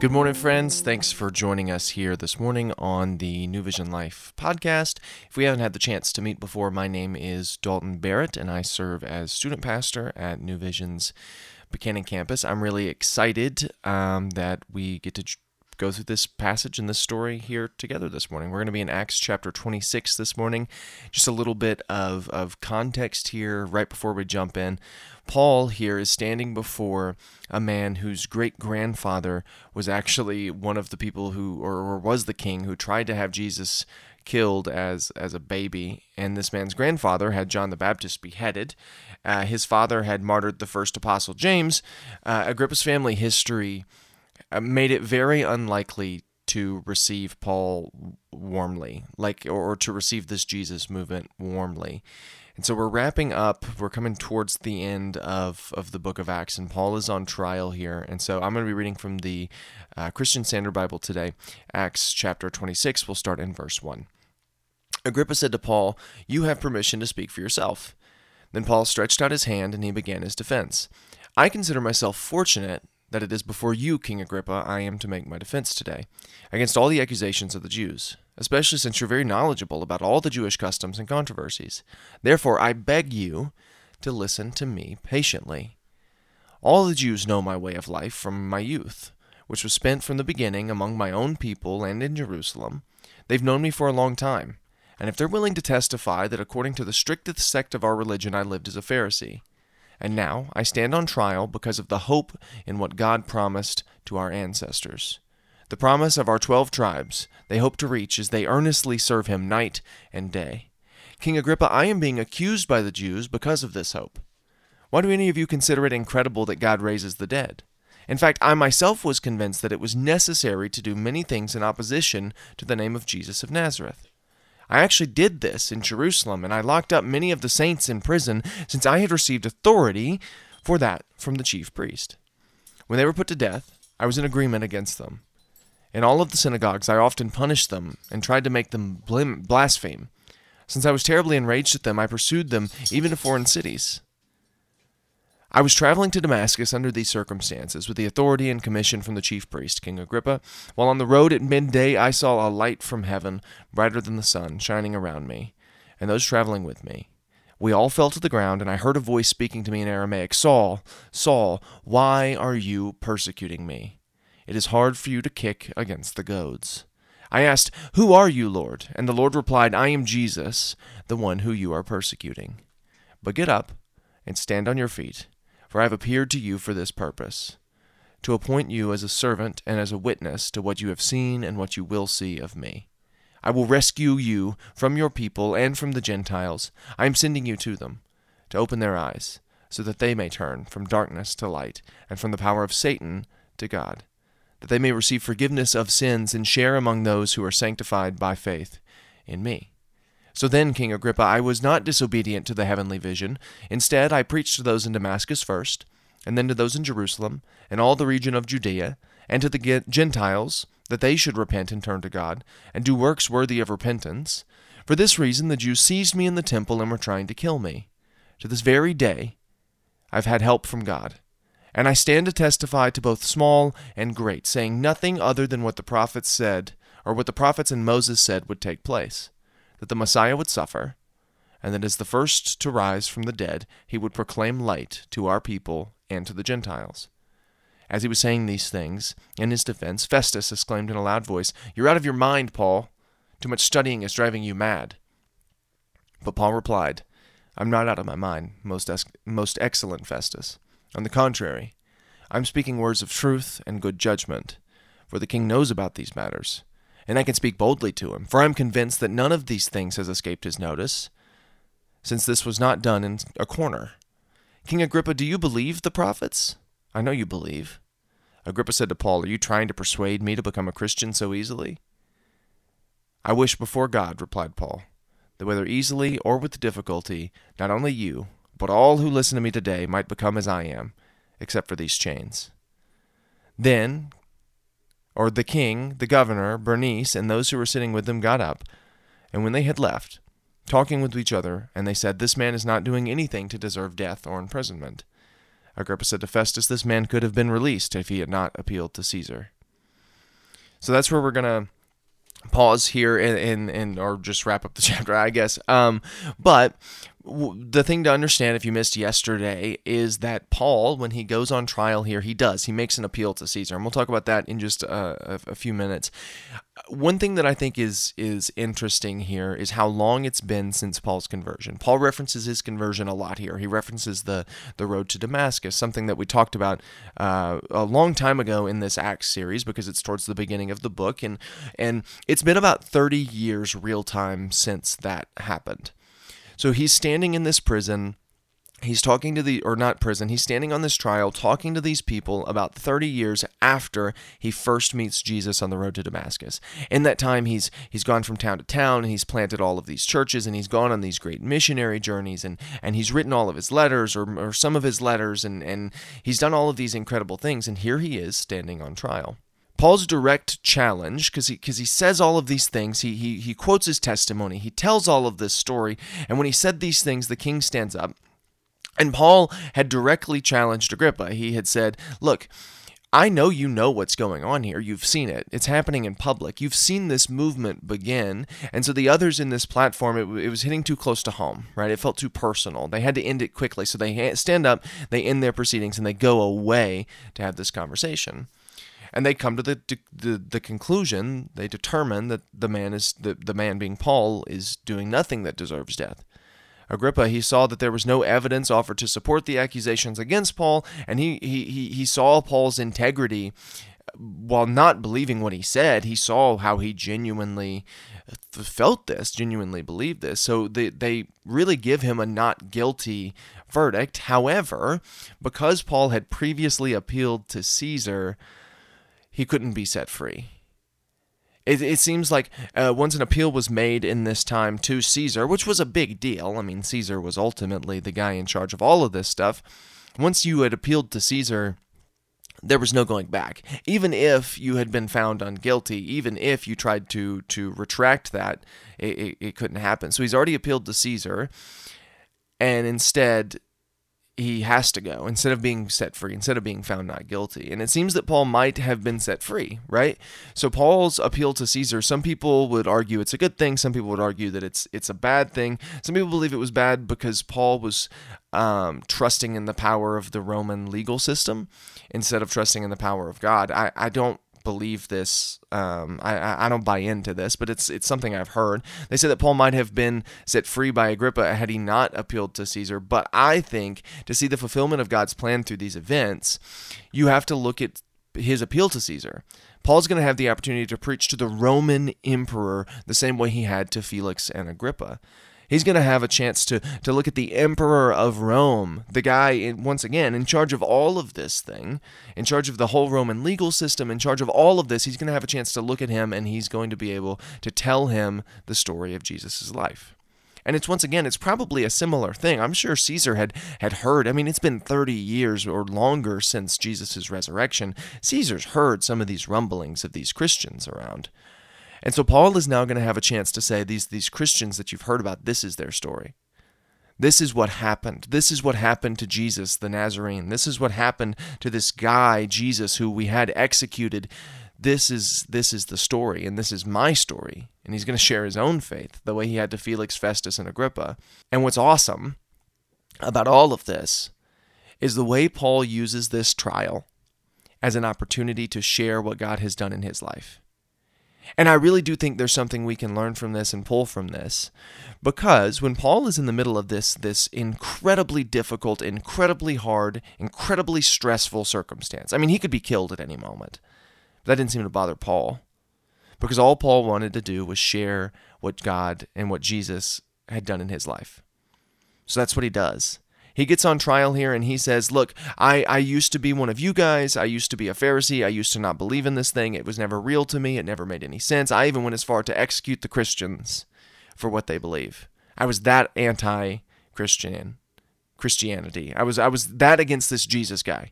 Good morning, friends. Thanks for joining us here this morning on the New Vision Life podcast. If we haven't had the chance to meet before, my name is Dalton Barrett, and I serve as student pastor at New Vision's Buchanan campus. I'm really excited um, that we get to go through this passage and this story here together this morning. We're going to be in Acts chapter 26 this morning. Just a little bit of, of context here right before we jump in. Paul here is standing before a man whose great grandfather was actually one of the people who, or, or was the king who tried to have Jesus killed as as a baby, and this man's grandfather had John the Baptist beheaded. Uh, his father had martyred the first apostle James. Uh, Agrippa's family history made it very unlikely to receive Paul warmly, like or, or to receive this Jesus movement warmly. And so we're wrapping up. We're coming towards the end of, of the book of Acts, and Paul is on trial here. And so I'm going to be reading from the uh, Christian Standard Bible today, Acts chapter 26. We'll start in verse 1. Agrippa said to Paul, You have permission to speak for yourself. Then Paul stretched out his hand and he began his defense. I consider myself fortunate that it is before you, King Agrippa, I am to make my defense today, against all the accusations of the Jews, especially since you're very knowledgeable about all the Jewish customs and controversies. Therefore, I beg you to listen to me patiently. All the Jews know my way of life from my youth, which was spent from the beginning among my own people and in Jerusalem. They've known me for a long time, and if they're willing to testify that according to the strictest sect of our religion I lived as a Pharisee, and now I stand on trial because of the hope in what God promised to our ancestors. The promise of our twelve tribes they hope to reach as they earnestly serve Him night and day. King Agrippa, I am being accused by the Jews because of this hope. Why do any of you consider it incredible that God raises the dead? In fact, I myself was convinced that it was necessary to do many things in opposition to the name of Jesus of Nazareth. I actually did this in Jerusalem, and I locked up many of the saints in prison, since I had received authority for that from the chief priest. When they were put to death, I was in agreement against them. In all of the synagogues, I often punished them and tried to make them blaspheme. Since I was terribly enraged at them, I pursued them even to foreign cities. I was traveling to Damascus under these circumstances, with the authority and commission from the chief priest, King Agrippa. While on the road at midday, I saw a light from heaven, brighter than the sun, shining around me, and those traveling with me. We all fell to the ground, and I heard a voice speaking to me in Aramaic Saul, Saul, why are you persecuting me? It is hard for you to kick against the goads. I asked, Who are you, Lord? And the Lord replied, I am Jesus, the one who you are persecuting. But get up and stand on your feet for I have appeared to you for this purpose, to appoint you as a servant and as a witness to what you have seen and what you will see of me. I will rescue you from your people and from the Gentiles. I am sending you to them, to open their eyes, so that they may turn from darkness to light, and from the power of Satan to God, that they may receive forgiveness of sins and share among those who are sanctified by faith in me. So then, King Agrippa, I was not disobedient to the heavenly vision. Instead, I preached to those in Damascus first, and then to those in Jerusalem, and all the region of Judea, and to the Gentiles, that they should repent and turn to God, and do works worthy of repentance. For this reason, the Jews seized me in the temple and were trying to kill me. To this very day, I've had help from God. And I stand to testify to both small and great, saying nothing other than what the prophets said, or what the prophets and Moses said would take place that the Messiah would suffer, and that as the first to rise from the dead, he would proclaim light to our people and to the Gentiles. As he was saying these things, in his defense, Festus exclaimed in a loud voice, You're out of your mind, Paul. Too much studying is driving you mad. But Paul replied, I'm not out of my mind, most, ex- most excellent Festus. On the contrary, I'm speaking words of truth and good judgment, for the king knows about these matters and I can speak boldly to him, for I am convinced that none of these things has escaped his notice, since this was not done in a corner. King Agrippa, do you believe the prophets? I know you believe. Agrippa said to Paul, Are you trying to persuade me to become a Christian so easily? I wish before God, replied Paul, that whether easily or with difficulty, not only you, but all who listen to me today might become as I am, except for these chains. Then, or the king, the governor, Bernice, and those who were sitting with them got up, and when they had left, talking with each other, and they said, This man is not doing anything to deserve death or imprisonment. Agrippa said to Festus, This man could have been released if he had not appealed to Caesar. So that's where we're going to pause here and, and, and or just wrap up the chapter, I guess. Um, but the thing to understand if you missed yesterday is that Paul, when he goes on trial here, he does. He makes an appeal to Caesar, and we'll talk about that in just a, a, few minutes. One thing that I think is is interesting here is how long it's been since Paul's conversion. Paul references his conversion a lot here. He references the the road to Damascus, something that we talked about uh, a long time ago in this Acts series because it's towards the beginning of the book, and and it's been about thirty years real time since that happened. So he's standing in this prison. He's talking to the, or not prison, he's standing on this trial talking to these people about 30 years after he first meets Jesus on the road to Damascus. In that time, he's, he's gone from town to town, and he's planted all of these churches, and he's gone on these great missionary journeys, and, and he's written all of his letters, or, or some of his letters, and, and he's done all of these incredible things, and here he is standing on trial. Paul's direct challenge, because he because he says all of these things, he, he he quotes his testimony, he tells all of this story, and when he said these things, the king stands up. And Paul had directly challenged Agrippa. He had said, Look, I know you know what's going on here. You've seen it. It's happening in public. You've seen this movement begin. And so the others in this platform, it, it, was hitting too close to home, right? It felt too personal. They had to end it quickly. So they stand up, they end their proceedings, and they go away to have this conversation and they come to the, the the conclusion they determine that the man is the, the man being Paul is doing nothing that deserves death. Agrippa, he saw that there was no evidence offered to support the accusations against Paul, and he, he, he, he saw Paul's integrity while not believing what he said, he saw how he genuinely uh, felt this, genuinely believed this. So they, they really give him a not guilty verdict. However, because Paul had previously appealed to Caesar, he couldn't be set free. It, it seems like uh, once an appeal was made in this time to Caesar, which was a big deal. I mean, Caesar was ultimately the guy in charge of all of this stuff. Once you had appealed to Caesar, there was no going back. Even if you had been found unguilty, even if you tried to to retract that, it, it, it couldn't happen. So he's already appealed to Caesar, and instead he has to go instead of being set free, instead of being found not guilty. And it seems that Paul might have been set free, right? So Paul's appeal to Caesar, some people would argue it's a good thing, some people would argue that it's it's a bad thing. Some people believe it was bad because Paul was um, trusting in the power of the Roman legal system instead of trusting in the power of God. I, I don't believe this. Um, I, I don't buy into this, but it's it's something I've heard. They say that Paul might have been set free by Agrippa had he not appealed to Caesar. But I think to see the fulfillment of God's plan through these events, you have to look at his appeal to Caesar. Paul's going to have the opportunity to preach to the Roman emperor the same way he had to Felix and Agrippa. He's going to have a chance to, to look at the emperor of Rome, the guy, in, once again, in charge of all of this thing, in charge of the whole Roman legal system, in charge of all of this. He's going to have a chance to look at him and he's going to be able to tell him the story of Jesus' life. And it's once again, it's probably a similar thing. I'm sure Caesar had had heard. I mean, it's been 30 years or longer since Jesus' resurrection. Caesar's heard some of these rumblings of these Christians around. And so Paul is now going to have a chance to say these these Christians that you've heard about, this is their story. This is what happened. This is what happened to Jesus the Nazarene. This is what happened to this guy Jesus who we had executed. This is this is the story and this is my story. And he's going to share his own faith the way he had to Felix, Festus and Agrippa. And what's awesome about all of this is the way Paul uses this trial as an opportunity to share what God has done in his life. And I really do think there's something we can learn from this and pull from this. Because when Paul is in the middle of this this incredibly difficult, incredibly hard, incredibly stressful circumstance. I mean, he could be killed at any moment. But that didn't seem to bother Paul. Because all Paul wanted to do was share what God and what Jesus had done in his life. So that's what he does. He gets on trial here and he says, Look, I, I used to be one of you guys. I used to be a Pharisee. I used to not believe in this thing. It was never real to me. It never made any sense. I even went as far to execute the Christians for what they believe. I was that anti Christian Christianity. I was I was that against this Jesus guy.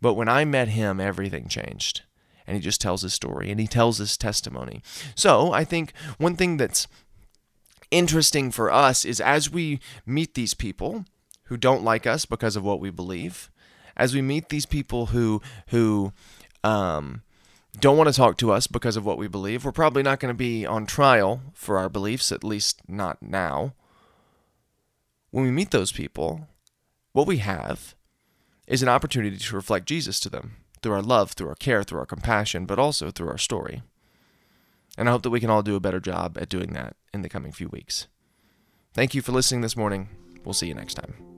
But when I met him, everything changed. And he just tells his story and he tells his testimony. So I think one thing that's interesting for us is as we meet these people who don't like us because of what we believe, as we meet these people who who um, don't want to talk to us because of what we believe, we're probably not going to be on trial for our beliefs, at least not now. When we meet those people, what we have is an opportunity to reflect Jesus to them through our love, through our care, through our compassion, but also through our story. And I hope that we can all do a better job at doing that in the coming few weeks. Thank you for listening this morning. We'll see you next time.